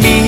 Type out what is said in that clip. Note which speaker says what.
Speaker 1: me.